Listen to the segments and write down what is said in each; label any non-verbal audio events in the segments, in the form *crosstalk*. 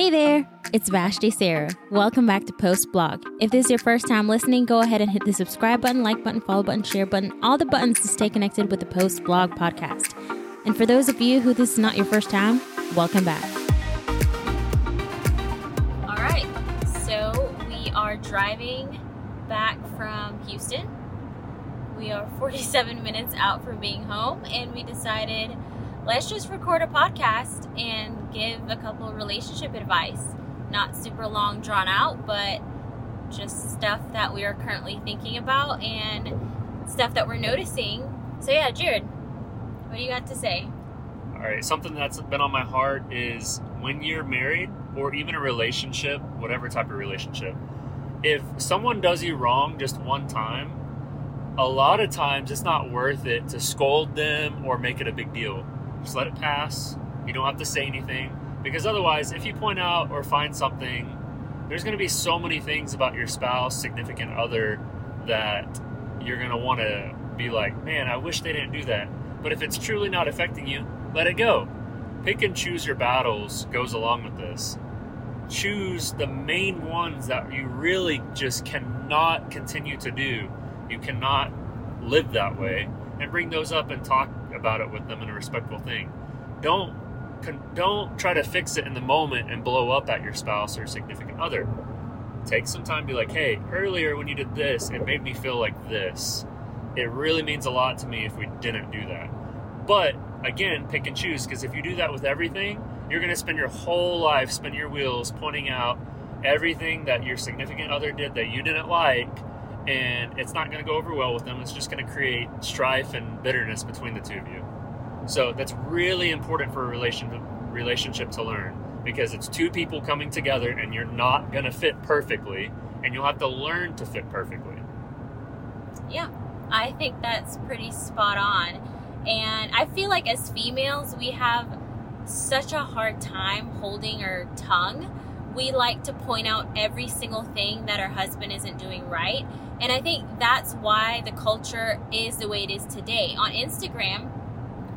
Hey there, it's Vashti Sarah. Welcome back to Post Blog. If this is your first time listening, go ahead and hit the subscribe button, like button, follow button, share button, all the buttons to stay connected with the Post Blog podcast. And for those of you who this is not your first time, welcome back. All right, so we are driving back from Houston. We are *laughs* 47 minutes out from being home, and we decided let's just record a podcast and give a couple relationship advice. Not super long, drawn out, but just stuff that we are currently thinking about and stuff that we're noticing. So, yeah, Jared, what do you got to say? All right, something that's been on my heart is when you're married or even a relationship, whatever type of relationship, if someone does you wrong just one time, a lot of times it's not worth it to scold them or make it a big deal just let it pass. You don't have to say anything. Because otherwise, if you point out or find something, there's going to be so many things about your spouse, significant other, that you're going to want to be like, man, I wish they didn't do that. But if it's truly not affecting you, let it go. Pick and choose your battles goes along with this. Choose the main ones that you really just cannot continue to do. You cannot live that way and bring those up and talk about it with them in a respectful thing. Don't don't try to fix it in the moment and blow up at your spouse or significant other. Take some time to be like, hey, earlier when you did this, it made me feel like this. It really means a lot to me if we didn't do that. But again, pick and choose because if you do that with everything, you're going to spend your whole life spinning your wheels pointing out everything that your significant other did that you didn't like and it's not going to go over well with them. It's just going to create strife and bitterness between the two of you. So that's really important for a relation, relationship to learn because it's two people coming together and you're not going to fit perfectly and you'll have to learn to fit perfectly. Yeah, I think that's pretty spot on. And I feel like as females, we have such a hard time holding our tongue. We like to point out every single thing that our husband isn't doing right. And I think that's why the culture is the way it is today. On Instagram,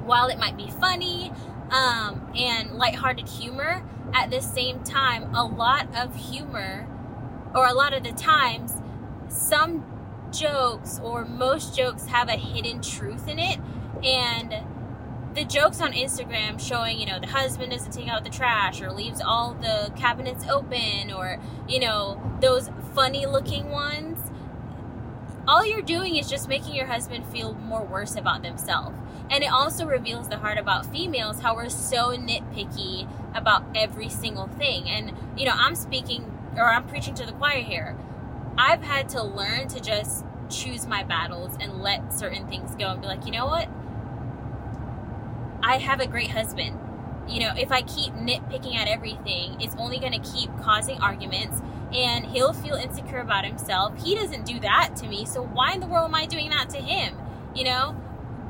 while it might be funny um, and lighthearted humor, at the same time, a lot of humor, or a lot of the times, some jokes or most jokes have a hidden truth in it. And the jokes on Instagram showing, you know, the husband doesn't take out the trash or leaves all the cabinets open or, you know, those funny looking ones all you're doing is just making your husband feel more worse about themselves. And it also reveals the heart about females how we're so nitpicky about every single thing. And, you know, I'm speaking or I'm preaching to the choir here. I've had to learn to just choose my battles and let certain things go and be like, you know what? I have a great husband. You know, if I keep nitpicking at everything, it's only going to keep causing arguments and he'll feel insecure about himself. He doesn't do that to me, so why in the world am I doing that to him? You know,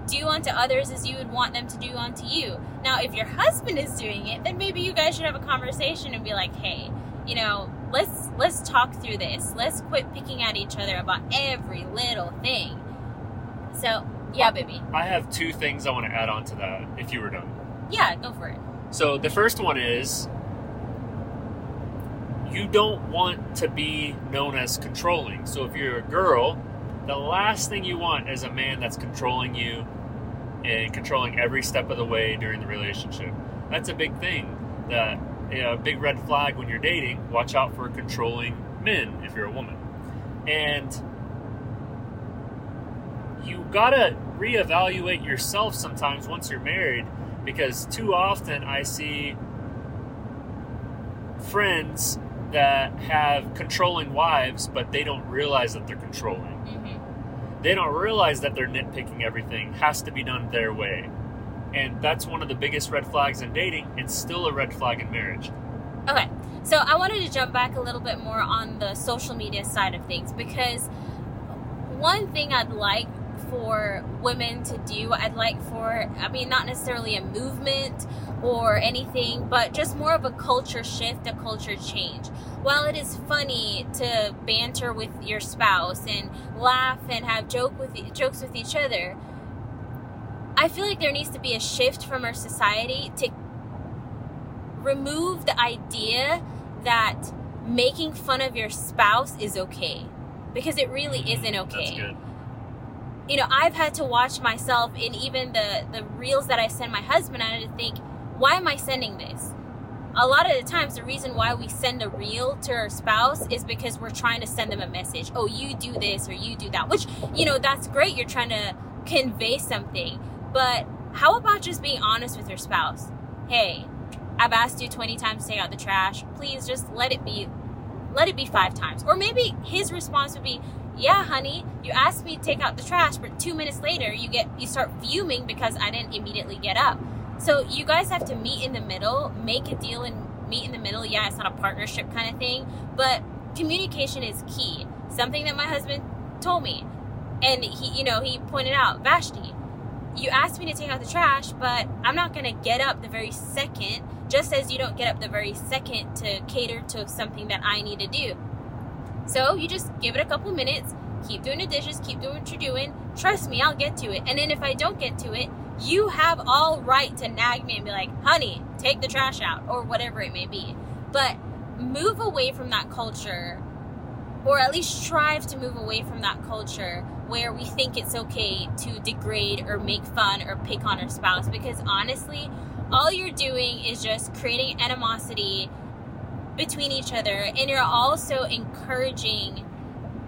do unto others as you would want them to do unto you. Now, if your husband is doing it, then maybe you guys should have a conversation and be like, "Hey, you know, let's let's talk through this. Let's quit picking at each other about every little thing." So, yeah, baby. I have two things I want to add on to that if you were done. Yeah, go for it. So, the first one is you don't want to be known as controlling. So if you're a girl, the last thing you want is a man that's controlling you and controlling every step of the way during the relationship. That's a big thing. That you know, a big red flag when you're dating. Watch out for controlling men if you're a woman. And you gotta reevaluate yourself sometimes once you're married because too often I see friends that have controlling wives, but they don't realize that they're controlling. They don't realize that they're nitpicking everything has to be done their way. And that's one of the biggest red flags in dating. It's still a red flag in marriage. Okay, so I wanted to jump back a little bit more on the social media side of things because one thing I'd like for women to do. I'd like for, I mean, not necessarily a movement or anything, but just more of a culture shift, a culture change. While it is funny to banter with your spouse and laugh and have joke with jokes with each other, I feel like there needs to be a shift from our society to remove the idea that making fun of your spouse is okay because it really isn't okay. You know i've had to watch myself in even the the reels that i send my husband i had to think why am i sending this? A lot of the times the reason why we send a reel to our spouse is because we're trying to send them a message. Oh you do this or you do that which you know that's great. You're trying to convey something. But how about just being honest with your spouse? Hey i've asked you 20 times to take out the trash. Please just let it be let it be five times. Or maybe his response would be yeah honey you asked me to take out the trash but two minutes later you get you start fuming because i didn't immediately get up. So you guys have to meet in the middle make a deal and meet in the middle. Yeah it's not a partnership kind of thing but communication is key. Something that my husband told me and he you know he pointed out vashti you asked me to take out the trash but i'm not going to get up the very second just as you don't get up the very second to cater to something that i need to do so you just give it a couple minutes, keep doing the dishes, keep doing what you're doing. Trust me, I'll get to it. And then if I don't get to it, you have all right to nag me and be like, honey, take the trash out, or whatever it may be. But move away from that culture, or at least strive to move away from that culture where we think it's okay to degrade or make fun or pick on our spouse. Because honestly, all you're doing is just creating animosity between each other and you're also encouraging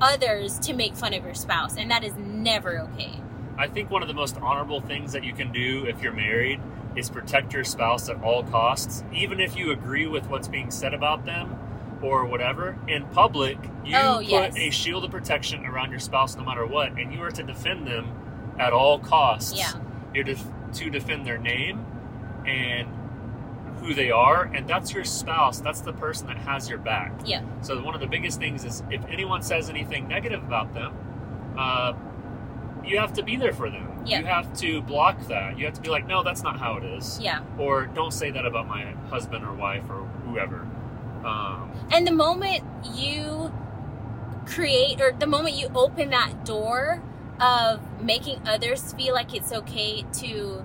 others to make fun of your spouse and that is never okay I think one of the most honorable things that you can do if you're married is protect your spouse at all costs, even if you agree with what's being said about them or whatever. In public, you Oh, put yes. a shield of protection around your spouse no matter what, and you are to defend them at all costs. yeah You're def- to defend their name and who they are, and that's your spouse. That's the person that has your back. yeah So one of the biggest things is if anyone says anything negative about them, uh, you have to be there for them. Yeah. You have to block that. You have to be like, no, that's not how it is. yeah Or don't say that about my husband or wife or whoever. Um, and the moment you create or the moment you open that door of making others feel like it's okay to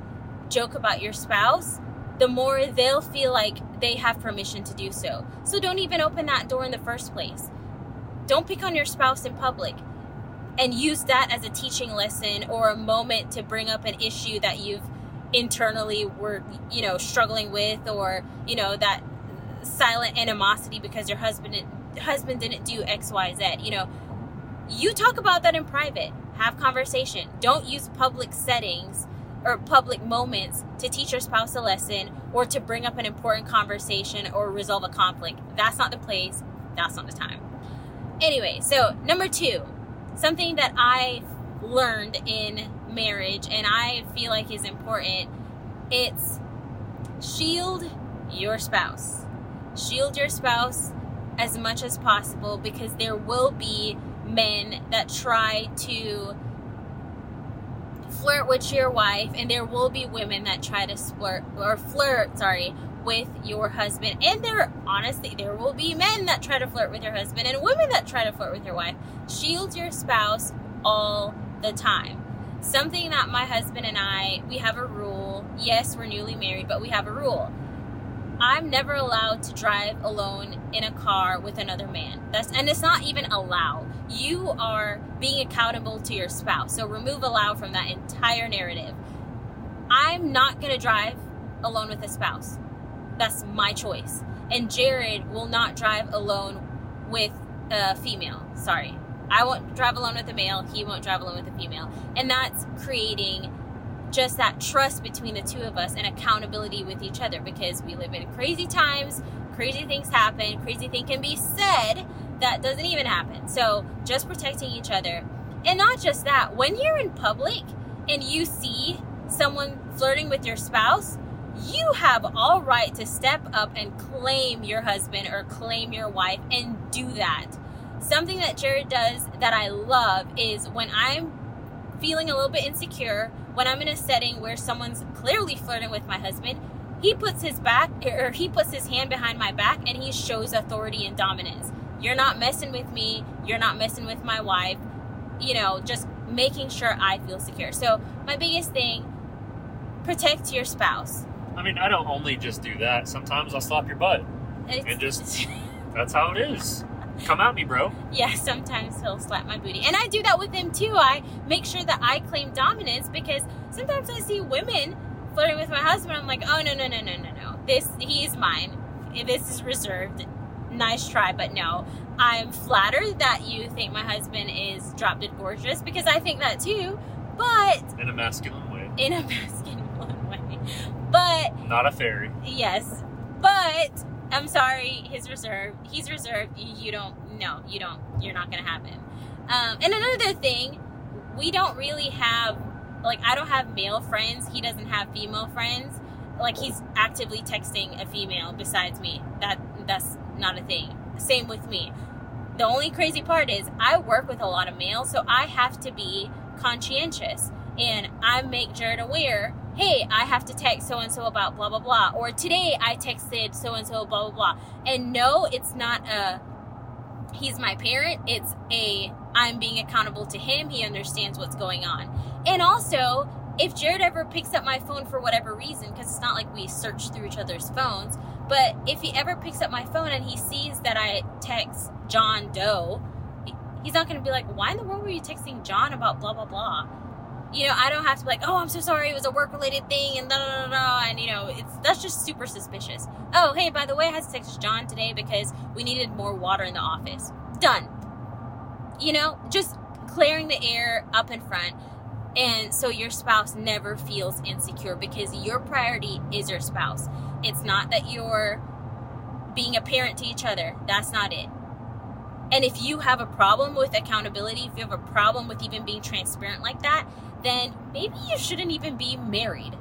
joke about your spouse the more they'll feel like they have permission to do so. So don't even open that door in the first place. Don't pick on your spouse in public and use that as a teaching lesson or a moment to bring up an issue that you've internally were you know struggling with or you know that silent animosity because your husband husband didn't do xyz you know you talk about that in private. Have conversation. Don't use public settings or public moments to teach your spouse a lesson or to bring up an important conversation or resolve a conflict. That's not the place that's not the time. Anyway so number two something that i learned in marriage and i feel like is important it's shield your spouse. Shield your spouse as much as possible because there will be men that try to flirt with your wife and there will be women that try to flirt or flirt sorry with your husband. And there honestly there will be men that try to flirt with your husband and women that try to flirt with your wife. Shield your spouse all the time. Something that my husband and I we have a rule. Yes we're newly married but we have a rule I'm never allowed to drive alone in a car with another man. That's and it's not even allow. You are being accountable to your spouse. So remove allow from that entire narrative. I'm not going to drive alone with a spouse. That's my choice. And Jared will not drive alone with a female. Sorry. I won't drive alone with a male, he won't drive alone with a female. And that's creating just that trust between the two of us and accountability with each other because we live in crazy times, crazy things happen, crazy thing can be said that doesn't even happen. So just protecting each other. And not just that, when you're in public and you see someone flirting with your spouse, you have all right to step up and claim your husband or claim your wife and do that. Something that Jared does that I love is when I'm feeling a little bit insecure, when I'm in a setting where someone's clearly flirting with my husband, he puts his back or he puts his hand behind my back and he shows authority and dominance. You're not messing with me, you're not messing with my wife. You know, just making sure I feel secure. So, my biggest thing protect your spouse. I mean, I don't only just do that. Sometimes I'll slap your butt. It's, And just- *laughs* That's how it is. Come at me, bro. yeah, sometimes he'll slap my booty. And I do that with him too. I make sure that I claim dominance because sometimes I see women flirting with my husband. I'm like, oh, no, no, no, no, no, no. This, he is mine. This is reserved. Nice try, but no. I'm flattered that you think my husband is drop dead gorgeous because I think that too, but In a masculine way. in a *laughs* masculine way. But Not a fairy. Yes, but I'm sorry, his reserve. He's reserved. You, don't. No, you don't. You're not gonna have him. Um, and another thing, we don't really have like I don't have male friends. He doesn't have female friends. Like he's actively texting a female besides me. That that's not a thing. Same with me. The only crazy part is I work with a lot of males, so I have to be conscientious and I make Jared aware hey, I have to text so and so about blah blah blah, or today I texted so and so blah blah blah. And no, it's not a he's my parent. It's a I'm being accountable to him. He understands what's going on. And also, if Jared ever picks up my phone for whatever reason, because it's not like we search through each other's phones, but if he ever picks up my phone and he sees that I text John Doe, he's not going to be like, why in the world were you texting John about blah blah blah? You know, I don't have to be like, oh, I'm so sorry, it was a work related thing, and da da da da, and you know, it's that's just super suspicious. Oh, hey, by the way, I had to text John today because we needed more water in the office. Done. You know, just clearing the air up in front, and so your spouse never feels insecure because your priority is your spouse. It's not that you're being a parent to each other. That's not it. And if you have a problem with accountability, if you have a problem with even being transparent like that, then maybe you shouldn't even be married.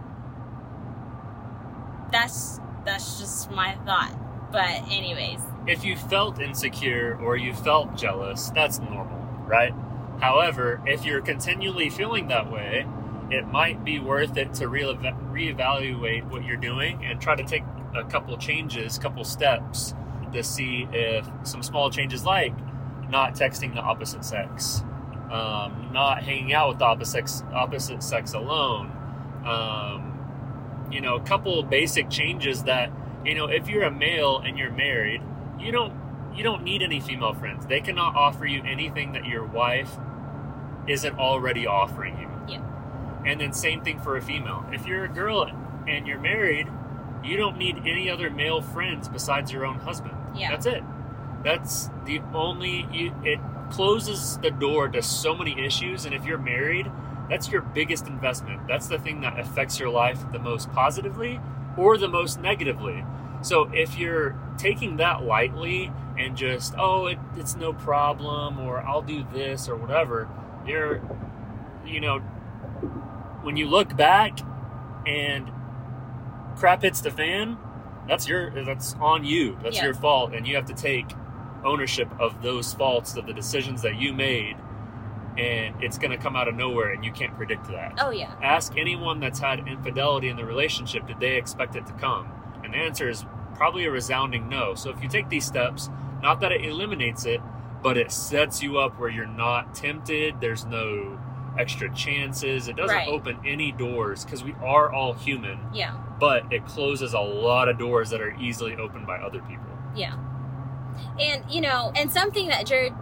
That's that's just my thought. But anyways, If you felt insecure or you felt jealous, that's normal, right? However, if you're continually feeling that way, it might be worth it to re- reevaluate what you're doing and try to take a couple changes, couple steps to see if some small changes like not texting the opposite sex, um, not hanging out with the opposite sex, opposite sex alone, um, you know, a couple basic changes that you know if you're a male and you're married, you don't you don't need any female friends. They cannot offer you anything that your wife isn't already offering you. Yeah. And then same thing for a female. If you're a girl and you're married, you don't need any other male friends besides your own husband. Yeah. That's it. That's the only it closes the door to so many issues and if you're married, that's your biggest investment. That's the thing that affects your life the most positively or the most negatively. So if you're taking that lightly and just, oh, it, it's no problem, or I'll do this, or whatever, you're, you know, when you look back and crap hits the fan, that's your, that's on you. That's Yeah. your fault, and you have to take ownership of those faults, of the decisions that you made, and it's going to come out of nowhere, and you can't predict that. Oh yeah, ask anyone that's had infidelity in the relationship did they expect it to come? And the answer is probably a resounding no. So if you take these steps not that it eliminates it but it sets you up where you're not tempted there's no extra chances it doesn't Right. open any doors because we are all human. Yeah, but it closes a lot of doors that are easily opened by other people yeah. And you know, and something that Jared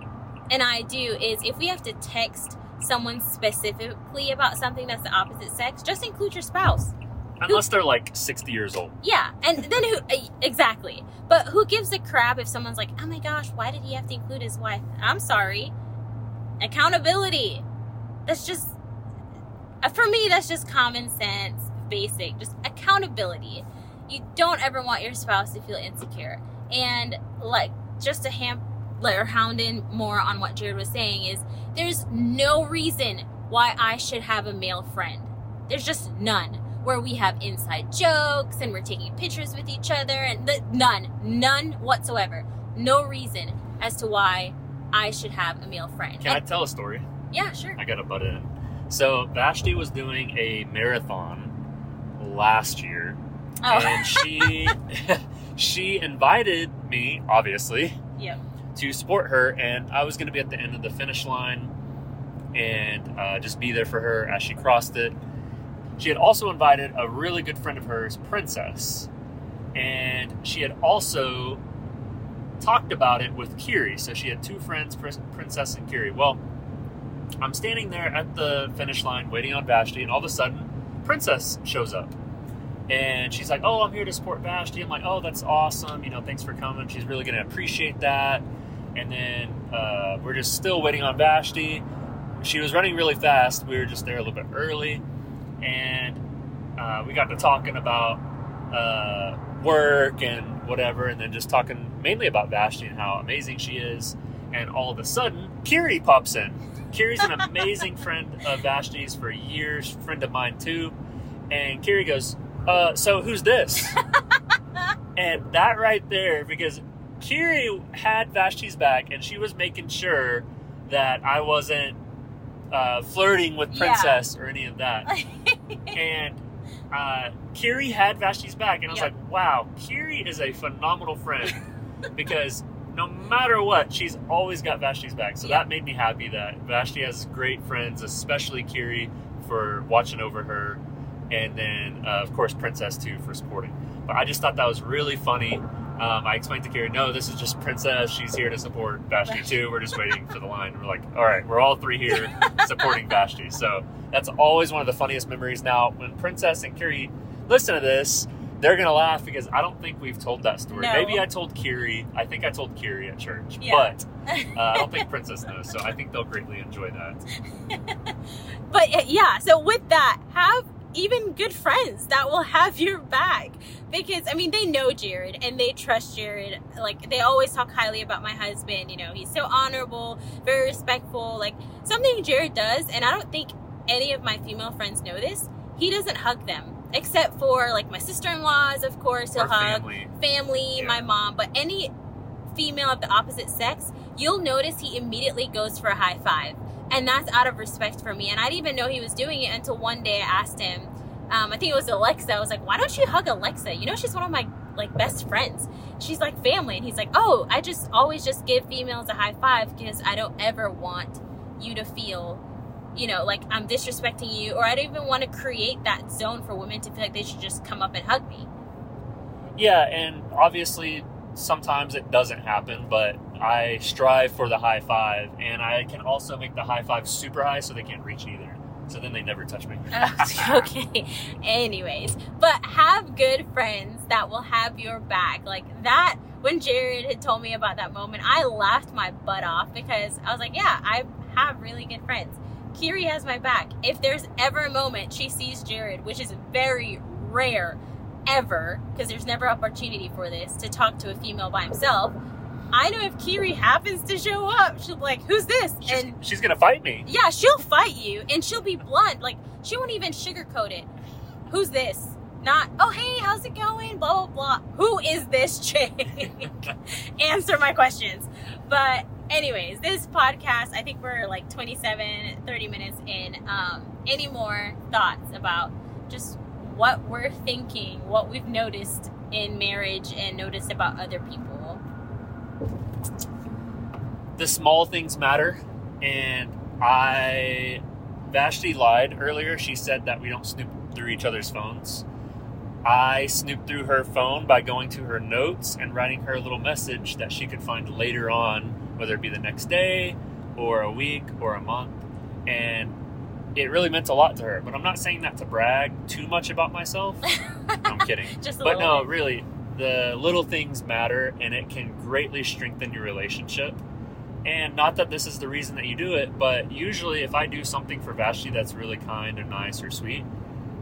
and I do is if we have to text someone specifically about something that's the opposite sex, just include your spouse. unless they're like 60 years old Yeah, and then who uh, exactly? But who gives a crap if someone's like, "Oh my gosh, why did he have to include his wife?" I'm sorry. Accountability. That's just uh, for me. That's just common sense, basic. Just accountability. You don't ever want your spouse to feel insecure. And like just to ham or hound in more on what Jared was saying is there's no reason why I should have a male friend. There's just none where we have inside jokes and we're taking pictures with each other and the, none, none whatsoever. No reason as to why I should have a male friend. can i And- tell a story yeah, sure. I got to butt in. So Vashti was doing a marathon last year, Oh, and she *laughs* she invited me, obviously, Yep. to support her, and I was going to be at the end of the finish line and uh, just be there for her as she crossed it. She had also invited a really good friend of hers, Princess, and she had also talked about it with Kiri. So she had two friends, Princess and Kiri. Well, I'm standing there at the finish line waiting on Vashti, and all of a sudden, Princess shows up. And she's like, Oh, I'm here to support Vashti. I'm like, Oh, that's awesome. You know, thanks for coming. She's really going to appreciate that. And then uh, we're just still waiting on Vashti. She was running really fast. We were just there a little bit early. And uh, we got to talking about uh, work and whatever, and then just talking mainly about Vashti and how amazing she is. And all of a sudden, Kiri pops in. Kiri's an amazing *laughs* friend of Vashti's for years, friend of mine too. And Kiri goes, uh, so who's this? *laughs* and that right there, because Kiri had Vashti's back and she was making sure that I wasn't uh, flirting with Princess yeah. or any of that. *laughs* and uh, Kiri had Vashti's back, and I was yep. like, wow, Kiri is a phenomenal friend because no matter what, she's always got Vashti's back. So yep. that made me happy that Vashti has great friends, especially Kiri for watching over her, and then uh, of course Princess too for supporting. But I just thought that was really funny um, I explained to Kiri, no, this is just Princess. She's here to support Vashti too. We're just waiting for the line. We're like, all right, we're all three here *laughs* supporting Vashti. So that's always one of the funniest memories. Now, when Princess and Kiri listen to this, they're gonna laugh because I don't think we've told that story. No. Maybe I told Kiri. I think I told Kiri at church, yeah. but uh, I don't *laughs* think Princess knows. So I think they'll greatly enjoy that. *laughs* but yeah, so with that, have even good friends that will have your back because I mean they know Jared and they trust Jared. Like they always talk highly about my husband. You know, he's so honorable, very respectful. Like something Jared does, and I don't think any of my female friends know this. He doesn't hug them except for like my sister-in-laws. Of course, he'll Our hug family, family yeah. my mom, but any female of the opposite sex, you'll notice he immediately goes for a high five. And that's out of respect for me. And I didn't even know he was doing it until one day I asked him, um, I think it was Alexa. I was like, why don't you hug Alexa? You know, she's one of my like best friends. She's like family. And he's like, oh, I just always just give females a high five because I don't ever want you to feel, you know, like I'm disrespecting you, or I don't even want to create that zone for women to feel like they should just come up and hug me. Yeah, and obviously sometimes it doesn't happen, but I strive for the high five, and I can also make the high five super high so they can't reach either. So then they never touch me. *laughs* okay. Anyways, but have good friends that will have your back. Like that, when Jared had told me about that moment, I laughed my butt off because I was like, yeah, I have really good friends. Kiri has my back. If there's ever a moment she sees Jared, which is very rare ever, because there's never opportunity for this, to talk to a female by himself, I know if Kiri happens to show up, she'll be like, "Who's this?" She's, and she's gonna fight me. Yeah, she'll fight you, and she'll be blunt. Like she won't even sugarcoat it. Who's this? Not, oh hey, how's it going? Blah blah blah. Who is this chick? *laughs* Answer my questions. But anyways, this podcast, I think we're like 27, 30 minutes in. Um, any more thoughts about just what we're thinking, what we've noticed in marriage and noticed about other people? the small things matter, and I Vashti lied earlier. She said that we don't snoop through each other's phones. I snooped through her phone by going to her notes and writing her a little message that she could find later on, whether it be the next day or a week or a month. And it really meant a lot to her. But I'm not saying that to brag too much about myself. *laughs* I'm kidding. Just but no, bit. really, the little things matter and it can greatly strengthen your relationship. And not that this is the reason that you do it, but usually if I do something for Vashti that's really kind and nice or sweet,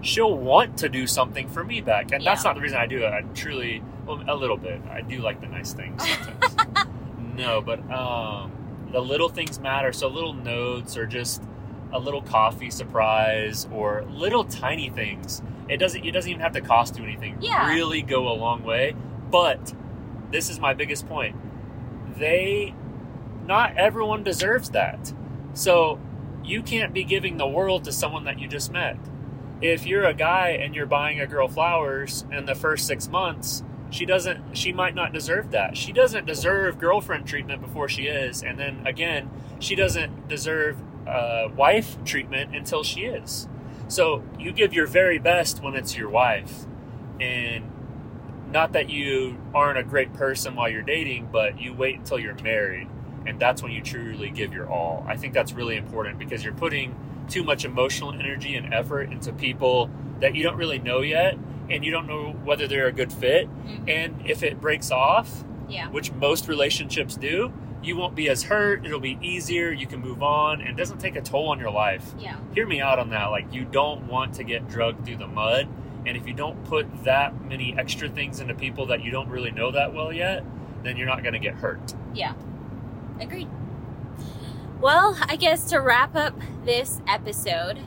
she'll want to do something for me back. And yeah. that's not the reason I do it. I truly, well, a little bit. I do like the nice things sometimes. *laughs* no, but um, the little things matter. So little notes or just a little coffee surprise or little tiny things. It doesn't. It doesn't even have to cost you anything. Yeah. Really go a long way. But this is my biggest point. They not everyone deserves that. So you can't be giving the world to someone that you just met. If you're a guy and you're buying a girl flowers in the first six months, she doesn't she might not deserve that. She doesn't deserve girlfriend treatment before she is, and then again, she doesn't deserve uh, wife treatment until she is. So you give your very best when it's your wife. And not that you aren't a great person while you're dating, but you wait until you're married. And that's when you truly give your all. I think that's really important because you're putting too much emotional energy and effort into people that you don't really know yet. And you don't know whether they're a good fit. Mhm. And if it breaks off, Yeah. which most relationships do, you won't be as hurt. It'll be easier. You can move on and it doesn't take a toll on your life. Yeah. Hear me out on that. Like, you don't want to get drugged through the mud. And if you don't put that many extra things into people that you don't really know that well yet, then you're not going to get hurt. Yeah. Agreed. Well, I guess to wrap up this episode,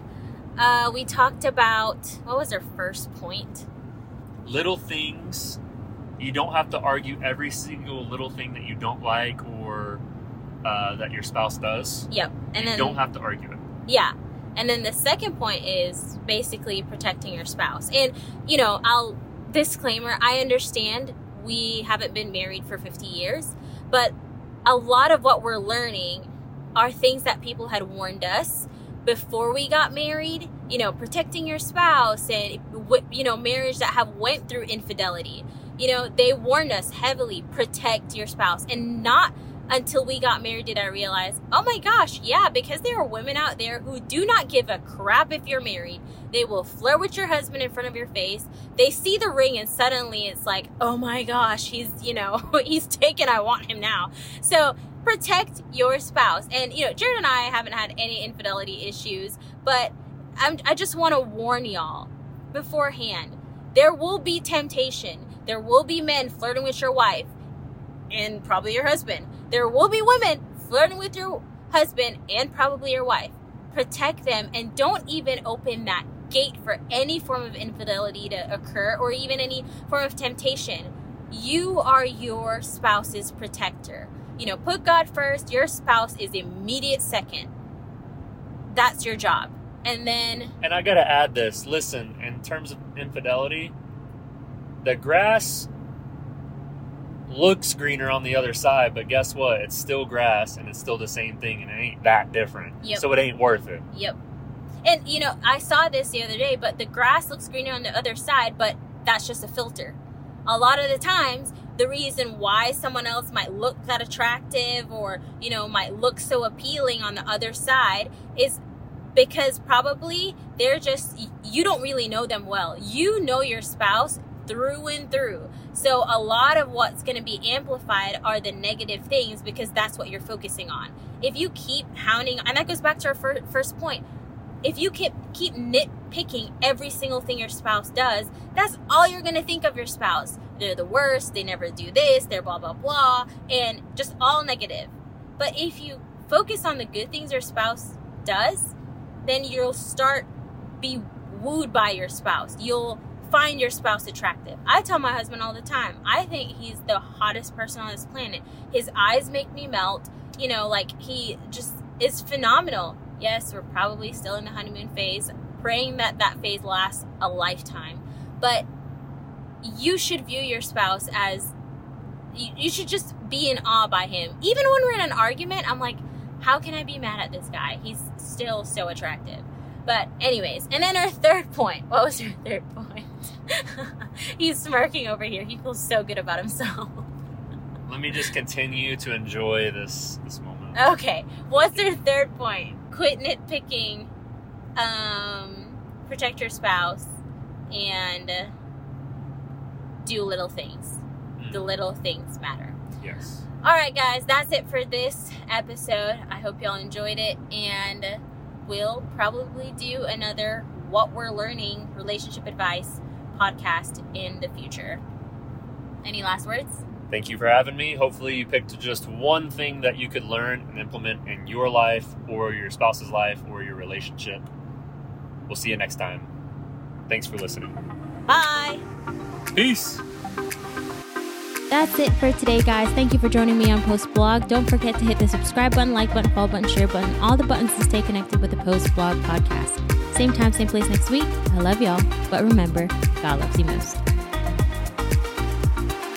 uh, we talked about what was our first point? Little things, you don't have to argue every single little thing that you don't like or uh, that your spouse does. Yep. And you then don't have to argue it. Yeah. And then the second point is basically protecting your spouse. And, you know, I'll disclaimer I understand we haven't been married for 50 years, but a lot of what we're learning are things that people had warned us before we got married you know protecting your spouse and you know marriage that have went through infidelity you know they warned us heavily protect your spouse and not until we got married did I realize, oh my gosh, yeah, because there are women out there who do not give a crap if you're married. They will flirt with your husband in front of your face. They see the ring and suddenly it's like, oh my gosh, he's, you know, *laughs* he's taken. I want him now. So protect your spouse. And, you know, Jared and I haven't had any infidelity issues, but I'm, I just want to warn y'all beforehand. There will be temptation. There will be men flirting with your wife and probably your husband. There will be women flirting with your husband and probably your wife. Protect them and don't even open that gate for any form of infidelity to occur or even any form of temptation. You are your spouse's protector. You know, put God first, your spouse is immediate second. That's your job. And then, And I got to add this listen, in terms of infidelity, the grass looks greener on the other side, but guess what? It's still grass and it's still the same thing and it ain't that different. Yep. So it ain't worth it. yep. And, you know, I saw this the other day, but the grass looks greener on the other side, but that's just a filter. A lot of the times, the reason why someone else might look that attractive or, you know, might look so appealing on the other side is because probably they're just, you don't really know them well. You know your spouse through and through. So a lot of what's going to be amplified are the negative things because that's what you're focusing on. If you keep hounding, and that goes back to our fir- first point, if you keep keep nitpicking every single thing your spouse does, that's all you're gonna think of your spouse. They're the worst. They never do this. They're blah blah blah, and just all negative. But if you focus on the good things your spouse does, then you'll start be wooed by your spouse. You'll find your spouse attractive. I tell my husband all the time, I think he's the hottest person on this planet. His eyes make me melt. You know, like he just is phenomenal. Yes, we're probably still in the honeymoon phase, praying that that phase lasts a lifetime. But you should view your spouse as you, you should just be in awe by him. Even when we're in an argument, I'm like, how can I be mad at this guy? He's still so attractive. But anyways, and then our *laughs* third point. What was your third point? *laughs* He's smirking over here. He feels so good about himself. Let me just continue to enjoy this this moment. Okay, what's our third point? Quit nitpicking, um, protect your spouse, and uh, do little things. The mm. little things matter. Yes. All right, guys, that's it for this episode. I hope y'all enjoyed it, and we'll probably do another What We're Learning relationship advice podcast in the future. Any last words? Thank you for having me. Hopefully, you picked just one thing that you could learn and implement in your life or your spouse's life or your relationship. We'll see you next time. Thanks for listening. Bye. Peace. That's it for today, guys. Thank you for joining me on Post Blog. Don't forget to hit the subscribe button, like button, follow button, share button, all the buttons to stay connected with the Post Blog podcast. Same time, same place next week. I love y'all, but remember, God loves you most.